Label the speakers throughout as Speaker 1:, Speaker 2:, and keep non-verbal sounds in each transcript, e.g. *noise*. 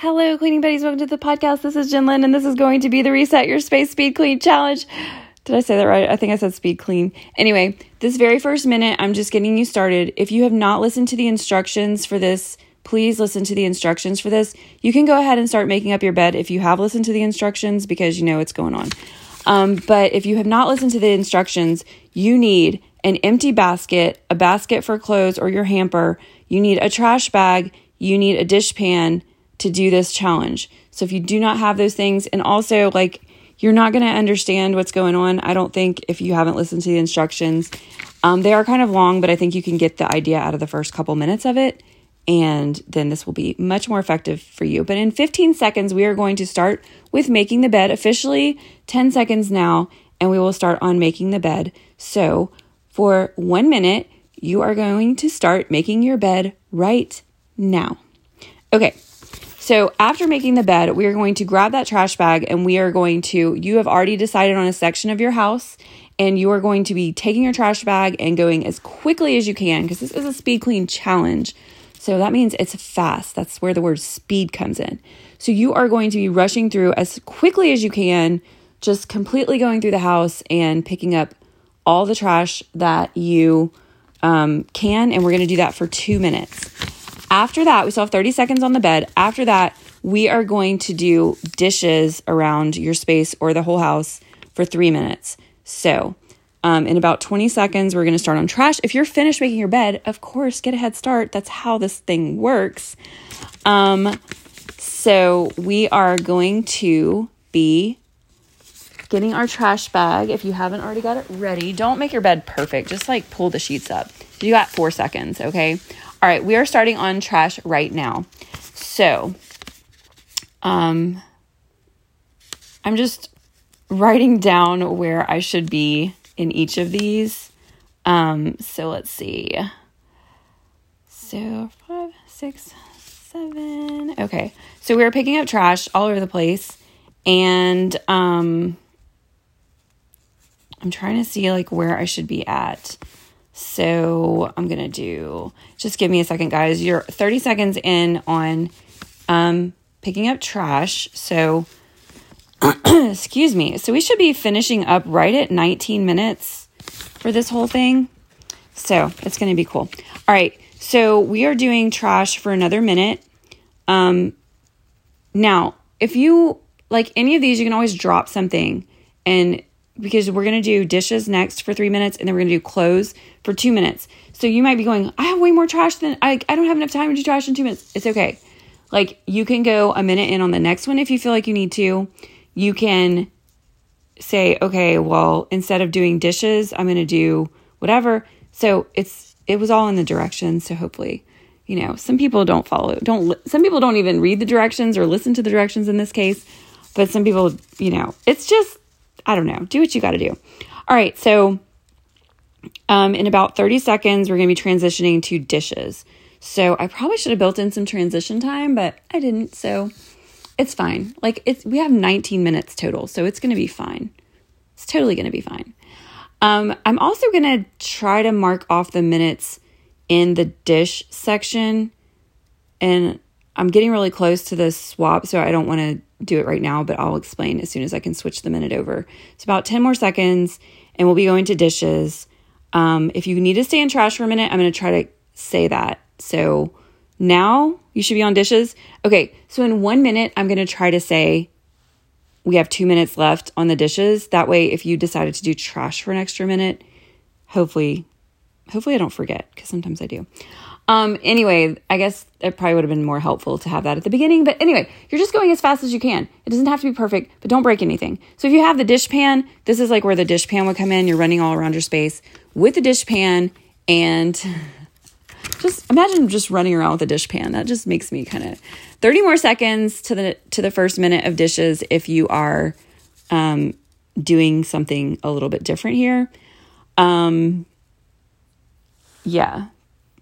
Speaker 1: Hello, cleaning buddies. Welcome to the podcast. This is Jen Lynn, and this is going to be the Reset Your Space Speed Clean Challenge. Did I say that right? I think I said speed clean. Anyway, this very first minute, I'm just getting you started. If you have not listened to the instructions for this, please listen to the instructions for this. You can go ahead and start making up your bed if you have listened to the instructions because you know what's going on. Um, but if you have not listened to the instructions, you need an empty basket, a basket for clothes or your hamper. You need a trash bag. You need a dishpan to do this challenge. So if you do not have those things, and also like you're not going to understand what's going on, I don't think if you haven't listened to the instructions. Um, they are kind of long, but I think you can get the idea out of the first couple minutes of it. And then this will be much more effective for you. But in 15 seconds, we are going to start with making the bed officially 10 seconds now, and we will start on making the bed. So for one minute, you are going to start making your bed right now. Okay, so after making the bed, we are going to grab that trash bag and we are going to, you have already decided on a section of your house and you are going to be taking your trash bag and going as quickly as you can because this is a speed clean challenge. So that means it's fast. That's where the word speed comes in. So you are going to be rushing through as quickly as you can, just completely going through the house and picking up all the trash that you um, can. And we're going to do that for two minutes. After that, we still have 30 seconds on the bed. After that, we are going to do dishes around your space or the whole house for three minutes. So, um, in about 20 seconds, we're going to start on trash. If you're finished making your bed, of course, get a head start. That's how this thing works. Um, so, we are going to be getting our trash bag. If you haven't already got it ready, don't make your bed perfect. Just like pull the sheets up. You got four seconds, okay? All right, we are starting on trash right now. So, um, I'm just writing down where I should be in each of these. Um, so let's see. So five, six, seven. Okay. So we are picking up trash all over the place. And um I'm trying to see like where I should be at. So I'm going to do, just give me a second, guys. You're 30 seconds in on um, picking up trash. So, *clears throat* excuse me. So we should be finishing up right at 19 minutes for this whole thing. So it's going to be cool. All right. So we are doing trash for another minute. Um, now, if you like any of these, you can always drop something and because we're going to do dishes next for three minutes and then we're going to do clothes for two minutes. So you might be going, I have way more trash than I, I don't have enough time to do trash in two minutes. It's okay. Like you can go a minute in on the next one if you feel like you need to. You can say, okay, well, instead of doing dishes, I'm going to do whatever. So it's, it was all in the directions. So hopefully, you know, some people don't follow, don't, some people don't even read the directions or listen to the directions in this case. But some people, you know, it's just, I don't know. Do what you got to do. All right. So, um, in about 30 seconds, we're going to be transitioning to dishes. So, I probably should have built in some transition time, but I didn't. So, it's fine. Like, it's, we have 19 minutes total. So, it's going to be fine. It's totally going to be fine. Um, I'm also going to try to mark off the minutes in the dish section. And I'm getting really close to the swap, so I don't want to do it right now, but I'll explain as soon as I can switch the minute over. It's about 10 more seconds, and we'll be going to dishes. Um, if you need to stay in trash for a minute, I'm going to try to say that. So now you should be on dishes. Okay, so in one minute, I'm going to try to say we have two minutes left on the dishes. That way, if you decided to do trash for an extra minute, hopefully, hopefully I don't forget because sometimes I do. Um, anyway, I guess it probably would have been more helpful to have that at the beginning. But anyway, you're just going as fast as you can. It doesn't have to be perfect, but don't break anything. So if you have the dish pan, this is like where the dish pan would come in. You're running all around your space with the dish pan and *laughs* just imagine just running around with a dish pan. That just makes me kind of 30 more seconds to the to the first minute of dishes if you are um, doing something a little bit different here. Um, yeah,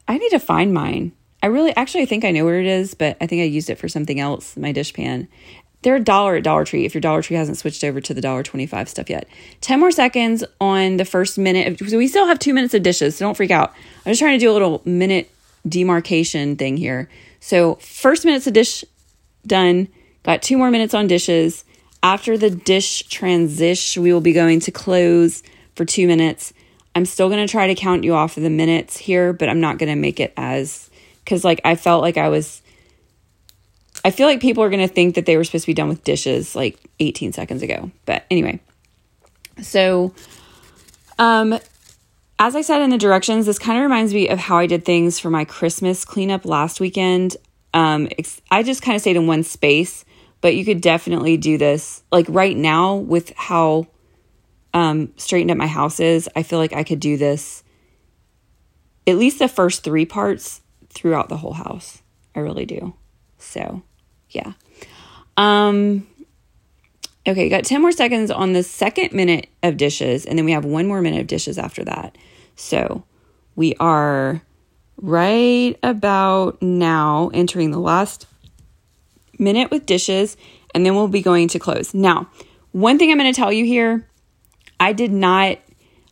Speaker 1: I need to find mine. I really, actually, I think I know where it is, but I think I used it for something else, my dish pan. They're a dollar at Dollar Tree if your Dollar Tree hasn't switched over to the dollar twenty-five stuff yet. 10 more seconds on the first minute. So we still have two minutes of dishes, so don't freak out. I'm just trying to do a little minute demarcation thing here. So, first minute's of dish done. Got two more minutes on dishes. After the dish transition, we will be going to clothes for two minutes. I'm still going to try to count you off of the minutes here, but I'm not going to make it as because like I felt like I was. I feel like people are going to think that they were supposed to be done with dishes like 18 seconds ago. But anyway, so um, as I said in the directions, this kind of reminds me of how I did things for my Christmas cleanup last weekend. Um, I just kind of stayed in one space, but you could definitely do this. Like right now, with how um, straightened up my house is, I feel like I could do this at least the first three parts throughout the whole house. I really do. So, yeah. Um, Okay, got 10 more seconds on the second minute of dishes, and then we have one more minute of dishes after that. So we are right about now entering the last minute with dishes, and then we'll be going to clothes. Now, one thing I'm going to tell you here I did not,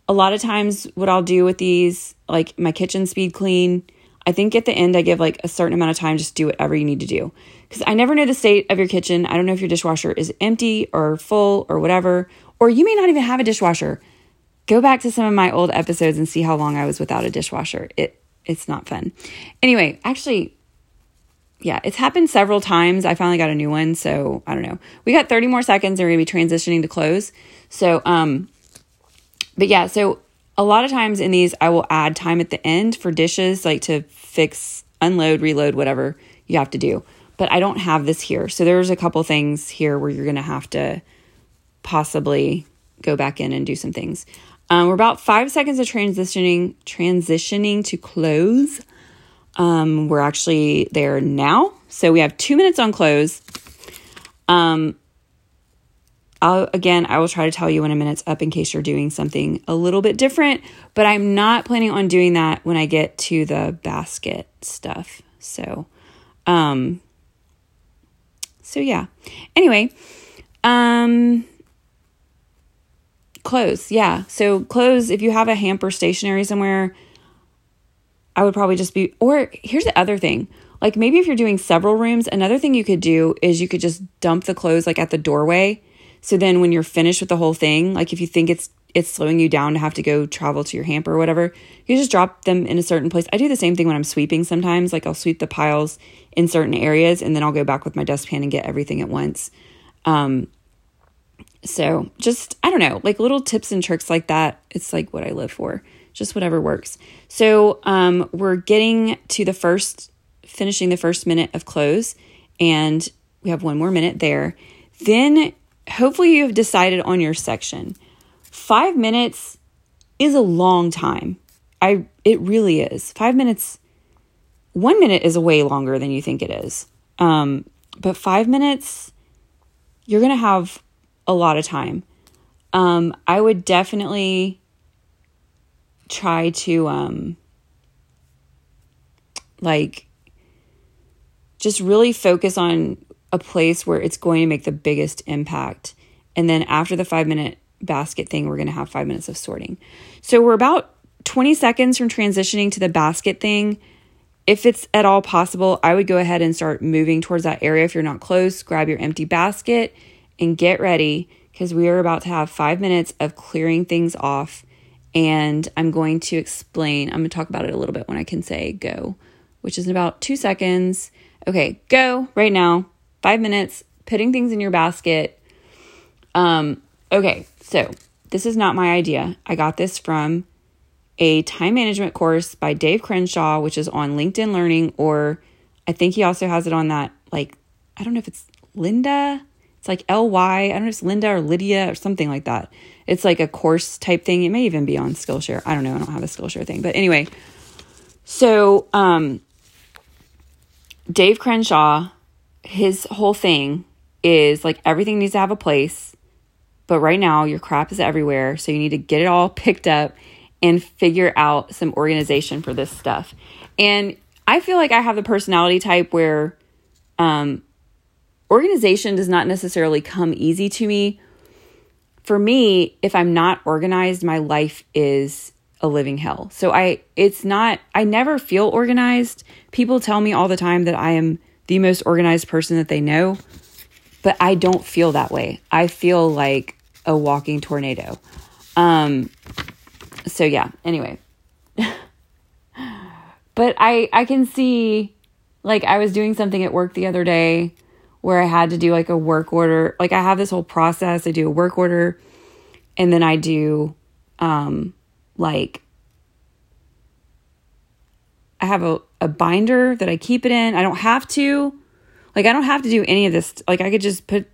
Speaker 1: a lot of times, what I'll do with these, like my kitchen speed clean, I think at the end I give like a certain amount of time, just do whatever you need to do because I never know the state of your kitchen. I don't know if your dishwasher is empty or full or whatever, or you may not even have a dishwasher. Go back to some of my old episodes and see how long I was without a dishwasher. It it's not fun. Anyway, actually yeah, it's happened several times. I finally got a new one, so I don't know. We got 30 more seconds and we're to be transitioning to clothes. So um but yeah, so a lot of times in these I will add time at the end for dishes like to fix, unload, reload, whatever you have to do but I don't have this here. So there's a couple things here where you're going to have to possibly go back in and do some things. Um, we're about five seconds of transitioning transitioning to clothes. Um, we're actually there now, so we have two minutes on clothes. Um, I'll, again, I will try to tell you when a minute's up in case you're doing something a little bit different, but I'm not planning on doing that when I get to the basket stuff. So, um, so yeah. Anyway, um clothes. Yeah. So clothes if you have a hamper stationary somewhere, I would probably just be or here's the other thing. Like maybe if you're doing several rooms, another thing you could do is you could just dump the clothes like at the doorway. So then when you're finished with the whole thing, like if you think it's it's slowing you down to have to go travel to your hamper or whatever, you just drop them in a certain place. I do the same thing when I'm sweeping sometimes. Like I'll sweep the piles in certain areas and then I'll go back with my dustpan and get everything at once. Um, so just, I don't know, like little tips and tricks like that. It's like what I live for, just whatever works. So um, we're getting to the first, finishing the first minute of clothes, and we have one more minute there. Then hopefully you have decided on your section. Five minutes is a long time. I it really is. Five minutes one minute is way longer than you think it is. Um, but five minutes, you're to have a lot of time. Um, I would definitely try to, um, like, just really focus on a place where it's going to make the biggest impact. And then after the five minute basket thing, we're going to have five minutes of sorting. So we're about 20 seconds from transitioning to the basket thing if it's at all possible, I would go ahead and start moving towards that area. If you're not close, grab your empty basket and get ready because we are about to have five minutes of clearing things off. And I'm going to explain, I'm going to talk about it a little bit when I can say go, which is in about two seconds. Okay, go right now, five minutes, putting things in your basket. Um, okay, so this is not my idea. I got this from a time management course by Dave Crenshaw, which is on LinkedIn Learning, or I think he also has it on that, like, I don't know if it's Lynda. It's like L Y. I don't know if it's Lynda or Lydia or something like that. It's like a course type thing. It may even be on Skillshare. I don't know. I don't have a Skillshare thing. But anyway, so um, Dave Crenshaw, his whole thing is like everything needs to have a place. But right now, your crap is everywhere. So you need to get it all *laughs* picked up and figure out some organization for this stuff. And I feel like I have the personality type where um, organization does not necessarily come easy to me. For me, if I'm not organized, my life is a living hell. So I it's not I never feel organized. People tell me all the time that I am the most organized person that they know, but I don't feel that way. I feel like a walking tornado. Um so yeah, anyway. *laughs* but I I can see like I was doing something at work the other day where I had to do like a work order. Like I have this whole process. I do a work order and then I do um like I have a, a binder that I keep it in. I don't have to. Like I don't have to do any of this. Like I could just put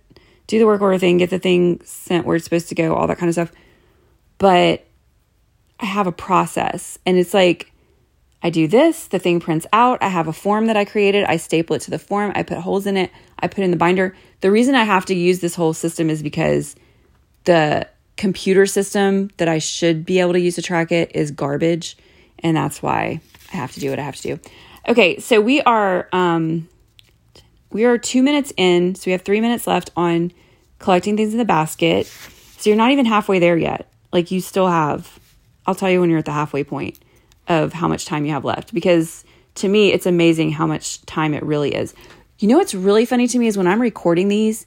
Speaker 1: do the work order thing, get the thing sent where it's supposed to go, all that kind of stuff. But I have a process and it's like I do this, the thing prints out, I have a form that I created, I staple it to the form, I put holes in it, I put in the binder. The reason I have to use this whole system is because the computer system that I should be able to use to track it is garbage and that's why I have to do what I have to do. Okay, so we are um we are 2 minutes in, so we have 3 minutes left on collecting things in the basket. So you're not even halfway there yet. Like you still have I'll tell you when you're at the halfway point of how much time you have left because to me it's amazing how much time it really is. You know what's really funny to me is when I'm recording these,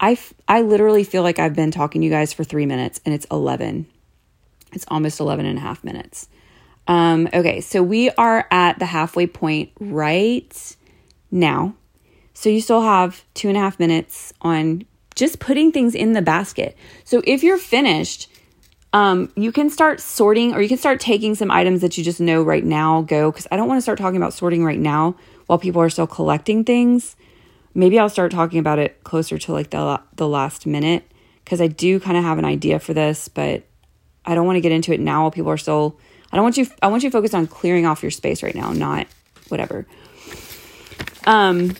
Speaker 1: I, f- I literally feel like I've been talking to you guys for three minutes and it's 11. It's almost 11 and a half minutes. Um, okay, so we are at the halfway point right now. So you still have two and a half minutes on just putting things in the basket. So if you're finished, um, you can start sorting or you can start taking some items that you just know right now go because I don't want to start talking about sorting right now while people are still collecting things. Maybe I'll start talking about it closer to like the the last minute because I do kind of have an idea for this, but I don't want to get into it now while people are still I don't want you I want you to focus on clearing off your space right now, not whatever. Um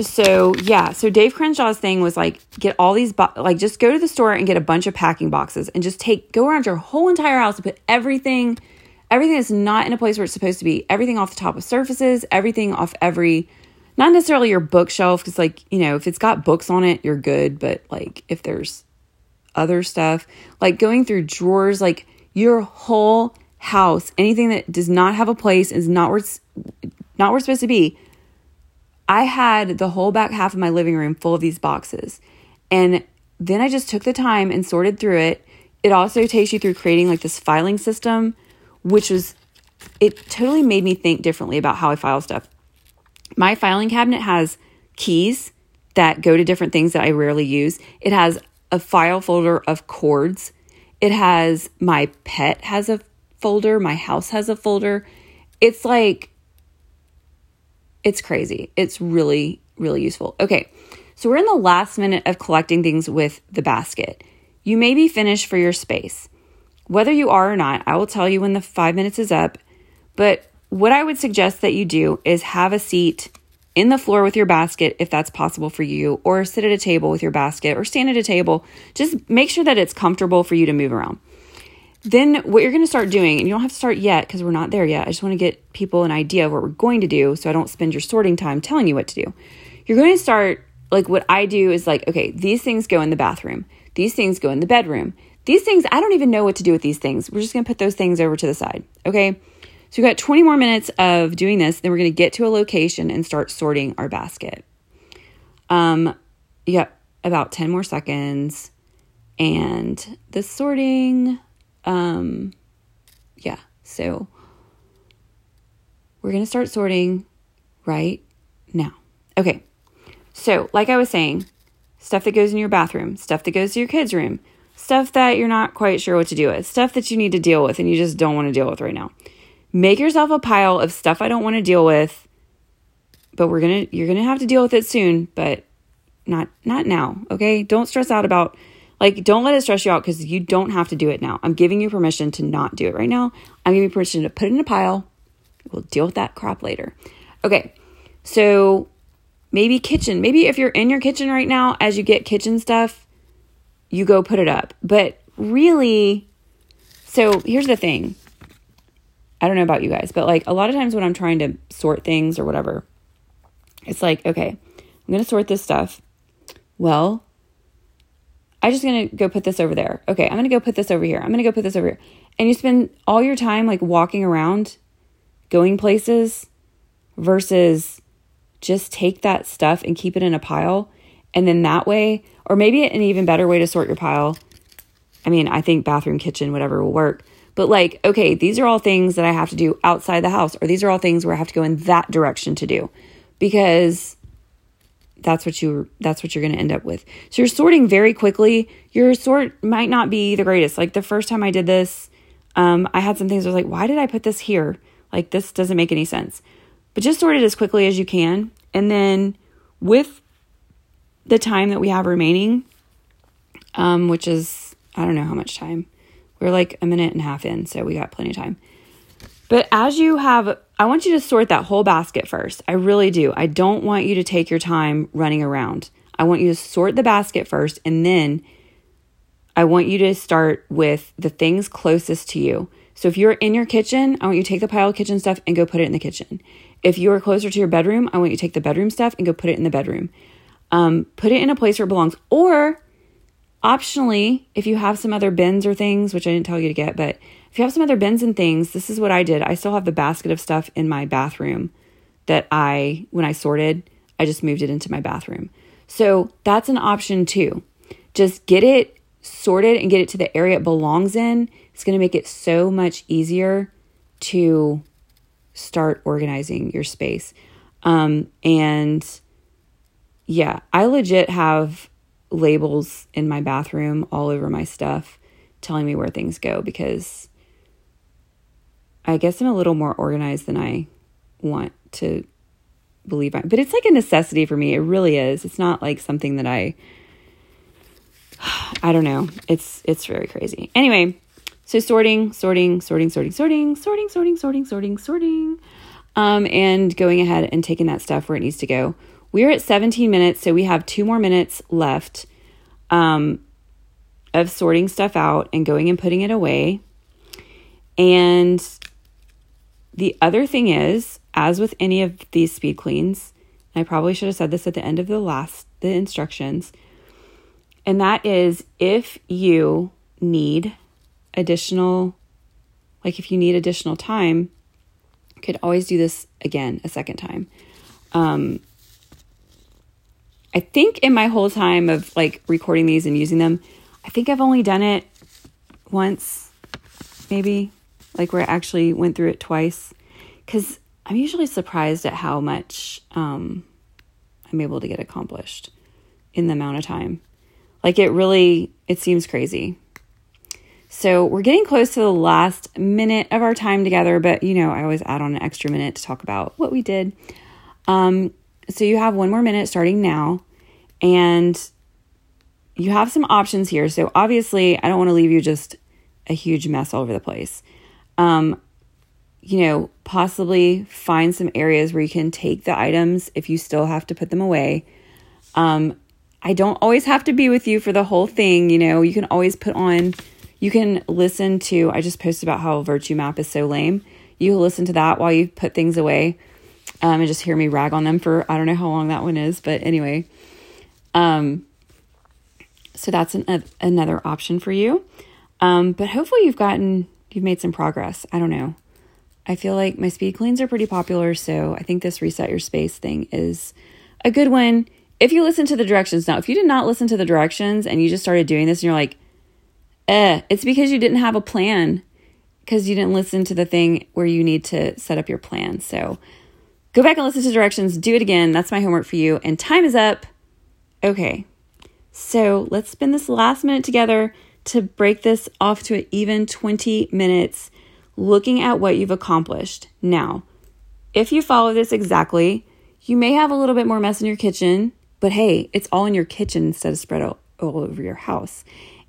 Speaker 1: so yeah, so Dave Crenshaw's thing was like get all these bo- like just go to the store and get a bunch of packing boxes and just take go around your whole entire house and put everything everything that's not in a place where it's supposed to be, everything off the top of surfaces, everything off every not necessarily your bookshelf cuz like, you know, if it's got books on it, you're good, but like if there's other stuff, like going through drawers, like your whole house, anything that does not have a place is not where it's not where it's supposed to be. I had the whole back half of my living room full of these boxes. And then I just took the time and sorted through it. It also takes you through creating like this filing system, which was it totally made me think differently about how I file stuff. My filing cabinet has keys that go to different things that I rarely use. It has a file folder of cords it has my pet has a folder, my house has a folder. It's like, it's crazy. It's really, really useful. Okay, so we're in the last minute of collecting things with the basket. You may be finished for your space. Whether you are or not, I will tell you when the five minutes is up. But what I would suggest that you do is have a seat in the floor with your basket if that's possible for you, or sit at a table with your basket, or stand at a table. Just make sure that it's comfortable for you to move around. Then, what you're going to start doing, and you don't have to start yet because we're not there yet. I just want to get people an idea of what we're going to do so I don't spend your sorting time telling you what to do. You're going to start, like, what I do is like, okay, these things go in the bathroom, these things go in the bedroom. These things, I don't even know what to do with these things. We're just going to put those things over to the side, okay? So we've got 20 more minutes of doing this. Then we're going to get to a location and start sorting our basket. Um, you got about 10 more seconds. And the sorting, um, yeah. So we're going to start sorting right now. Okay. So, like I was saying, stuff that goes in your bathroom, stuff that goes to your kids' room, stuff that you're not quite sure what to do with, stuff that you need to deal with and you just don't want to deal with right now make yourself a pile of stuff I don't want to deal with, but we're going to you're going to have to deal with it soon, but not not now, okay? Don't stress out about like don't let it stress you out cuz you don't have to do it now. I'm giving you permission to not do it right now. I'm giving you permission to put it in a pile. We'll deal with that crap later. Okay. So maybe kitchen. Maybe if you're in your kitchen right now as you get kitchen stuff, you go put it up. But really so here's the thing I don't know about you guys, but like a lot of times when I'm trying to sort things or whatever, it's like, okay, I'm going to sort this stuff. Well, I'm just going to go put this over there. Okay, I'm going to go put this over here. I'm going to go put this over here. And you spend all your time like walking around, going places versus just take that stuff and keep it in a pile. And then that way, or maybe an even better way to sort your pile. I mean, I think bathroom, kitchen, whatever will work. But like, okay, these are all things that I have to do outside the house, or these are all things where I have to go in that direction to do because that's what you that's what you're going to end up with. So you're sorting very quickly. Your sort might not be the greatest. Like the first time I did this, um, I had some things I was like, why did I put this here? Like this doesn't make any sense. But just sort it as quickly as you can. And then with the time that we have remaining, um, which is I don't know how much time. We're like a minute and a half in, so we got plenty of time. But as you have, I want you to sort that whole basket first. I really do. I don't want you to take your time running around. I want you to sort the basket first, and then I want you to start with the things closest to you. So if you're in your kitchen, I want you to take the pile of kitchen stuff and go put it in the kitchen. If you are closer to your bedroom, I want you to take the bedroom stuff and go put it in the bedroom. Um, put it in a place where it belongs. Or optionally, if you have some other bins or things, which I didn't tell you to get, but if you have some other bins and things, this is what I did. I still have the basket of stuff in my bathroom that I, when I sorted, I just moved it into my bathroom. So that's an option too. Just get it sorted and get it to the area it belongs in. It's going to make it so much easier to start organizing your space. Um, and yeah, I legit have labels in my bathroom all over my stuff telling me where things go because I guess I'm a little more organized than I want to believe I but it's like a necessity for me. It really is. It's not like something that I I don't know. It's it's very crazy. Anyway, so sorting, sorting, sorting, sorting, sorting, sorting, sorting, sorting, sorting, sorting. Um, and going ahead and taking that stuff where it needs to go. We're at 17 minutes, so we have two more minutes left um, of sorting stuff out and going and putting it away. And the other thing is, as with any of these speed cleans, I probably should have said this at the end of the last the instructions, and that is if you need additional like if you need additional time, you could always do this again a second time. Um I think in my whole time of like recording these and using them, I think I've only done it once, maybe like where I actually went through it twice. Because I'm usually surprised at how much um, I'm able to get accomplished in the amount of time. Like it really, it seems crazy. So we're getting close to the last minute of our time together, but you know, I always add on an extra minute to talk about what we did. Um, so you have one more minute starting now, and you have some options here. So obviously, I don't want to leave you just a huge mess all over the place um, you know, possibly find some areas where you can take the items if you still have to put them away. Um, I don't always have to be with you for the whole thing. You know, you can always put on, you can listen to, I just posted about how Virtue Map is so lame. You listen to that while you put things away um, and just hear me rag on them for, I don't know how long that one is, but anyway. Um, so that's an, a, another option for you. Um, but hopefully you've gotten you've made some progress. I don't know. I feel like my speed cleans are pretty popular, so I think this reset your space thing is a good one. If you listen to the directions now, if you did not listen to the directions and you just started doing this and you're like, eh, it's because you didn't have a plan because you didn't listen to the thing where you need to set up your plan. So go back and listen to directions, do it again. That's my homework for you. And time is up. Okay. So let's spend this last minute together to break this off to an even 20 minutes looking at what you've accomplished. Now, if you follow this exactly, you may have a little bit more mess in your kitchen, but hey, it's all in your kitchen instead of spread all, all over your house.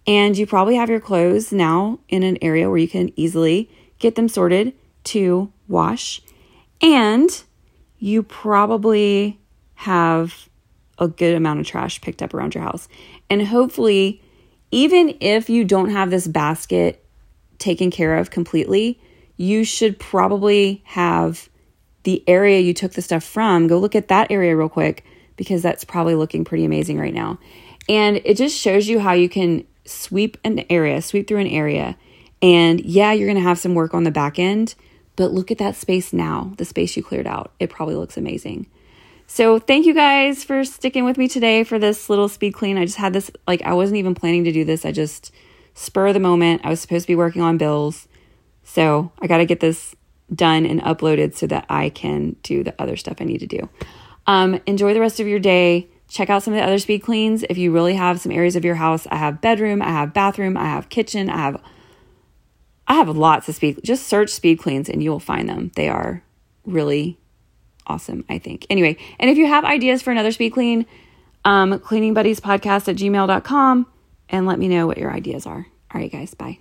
Speaker 1: And you probably have your clothes now in an area where you can easily get them sorted to wash. And you probably have a good amount of trash picked up around your house. And hopefully, even if you don't have this basket taken care of completely, you should probably have the area you took the stuff from. Go look at that area real quick because that's probably looking pretty amazing right now. And it just shows you how you can sweep an area, sweep through an area. And yeah, you're going to have some work on the back end, but look at that space now, the space you cleared out. It probably looks amazing. So thank you guys for sticking with me today for this little speed clean. I just had this, like, I wasn't even planning to do this. I just spur of the moment. I was supposed to be working on bills. So I got to get this done and uploaded so that I can do the other stuff I need to do. Um, enjoy the rest of your day. Check out some of the other speed cleans. If you really have some areas of your house, I have bedroom, I have bathroom, I have kitchen, I have I have lots of speed. Just search speed cleans and you will find them. They are really awesome, I think. Anyway, and if you have ideas for another speed clean, um, cleaningbuddies podcast at gmail.com and let me know what your ideas are. All right, guys, bye.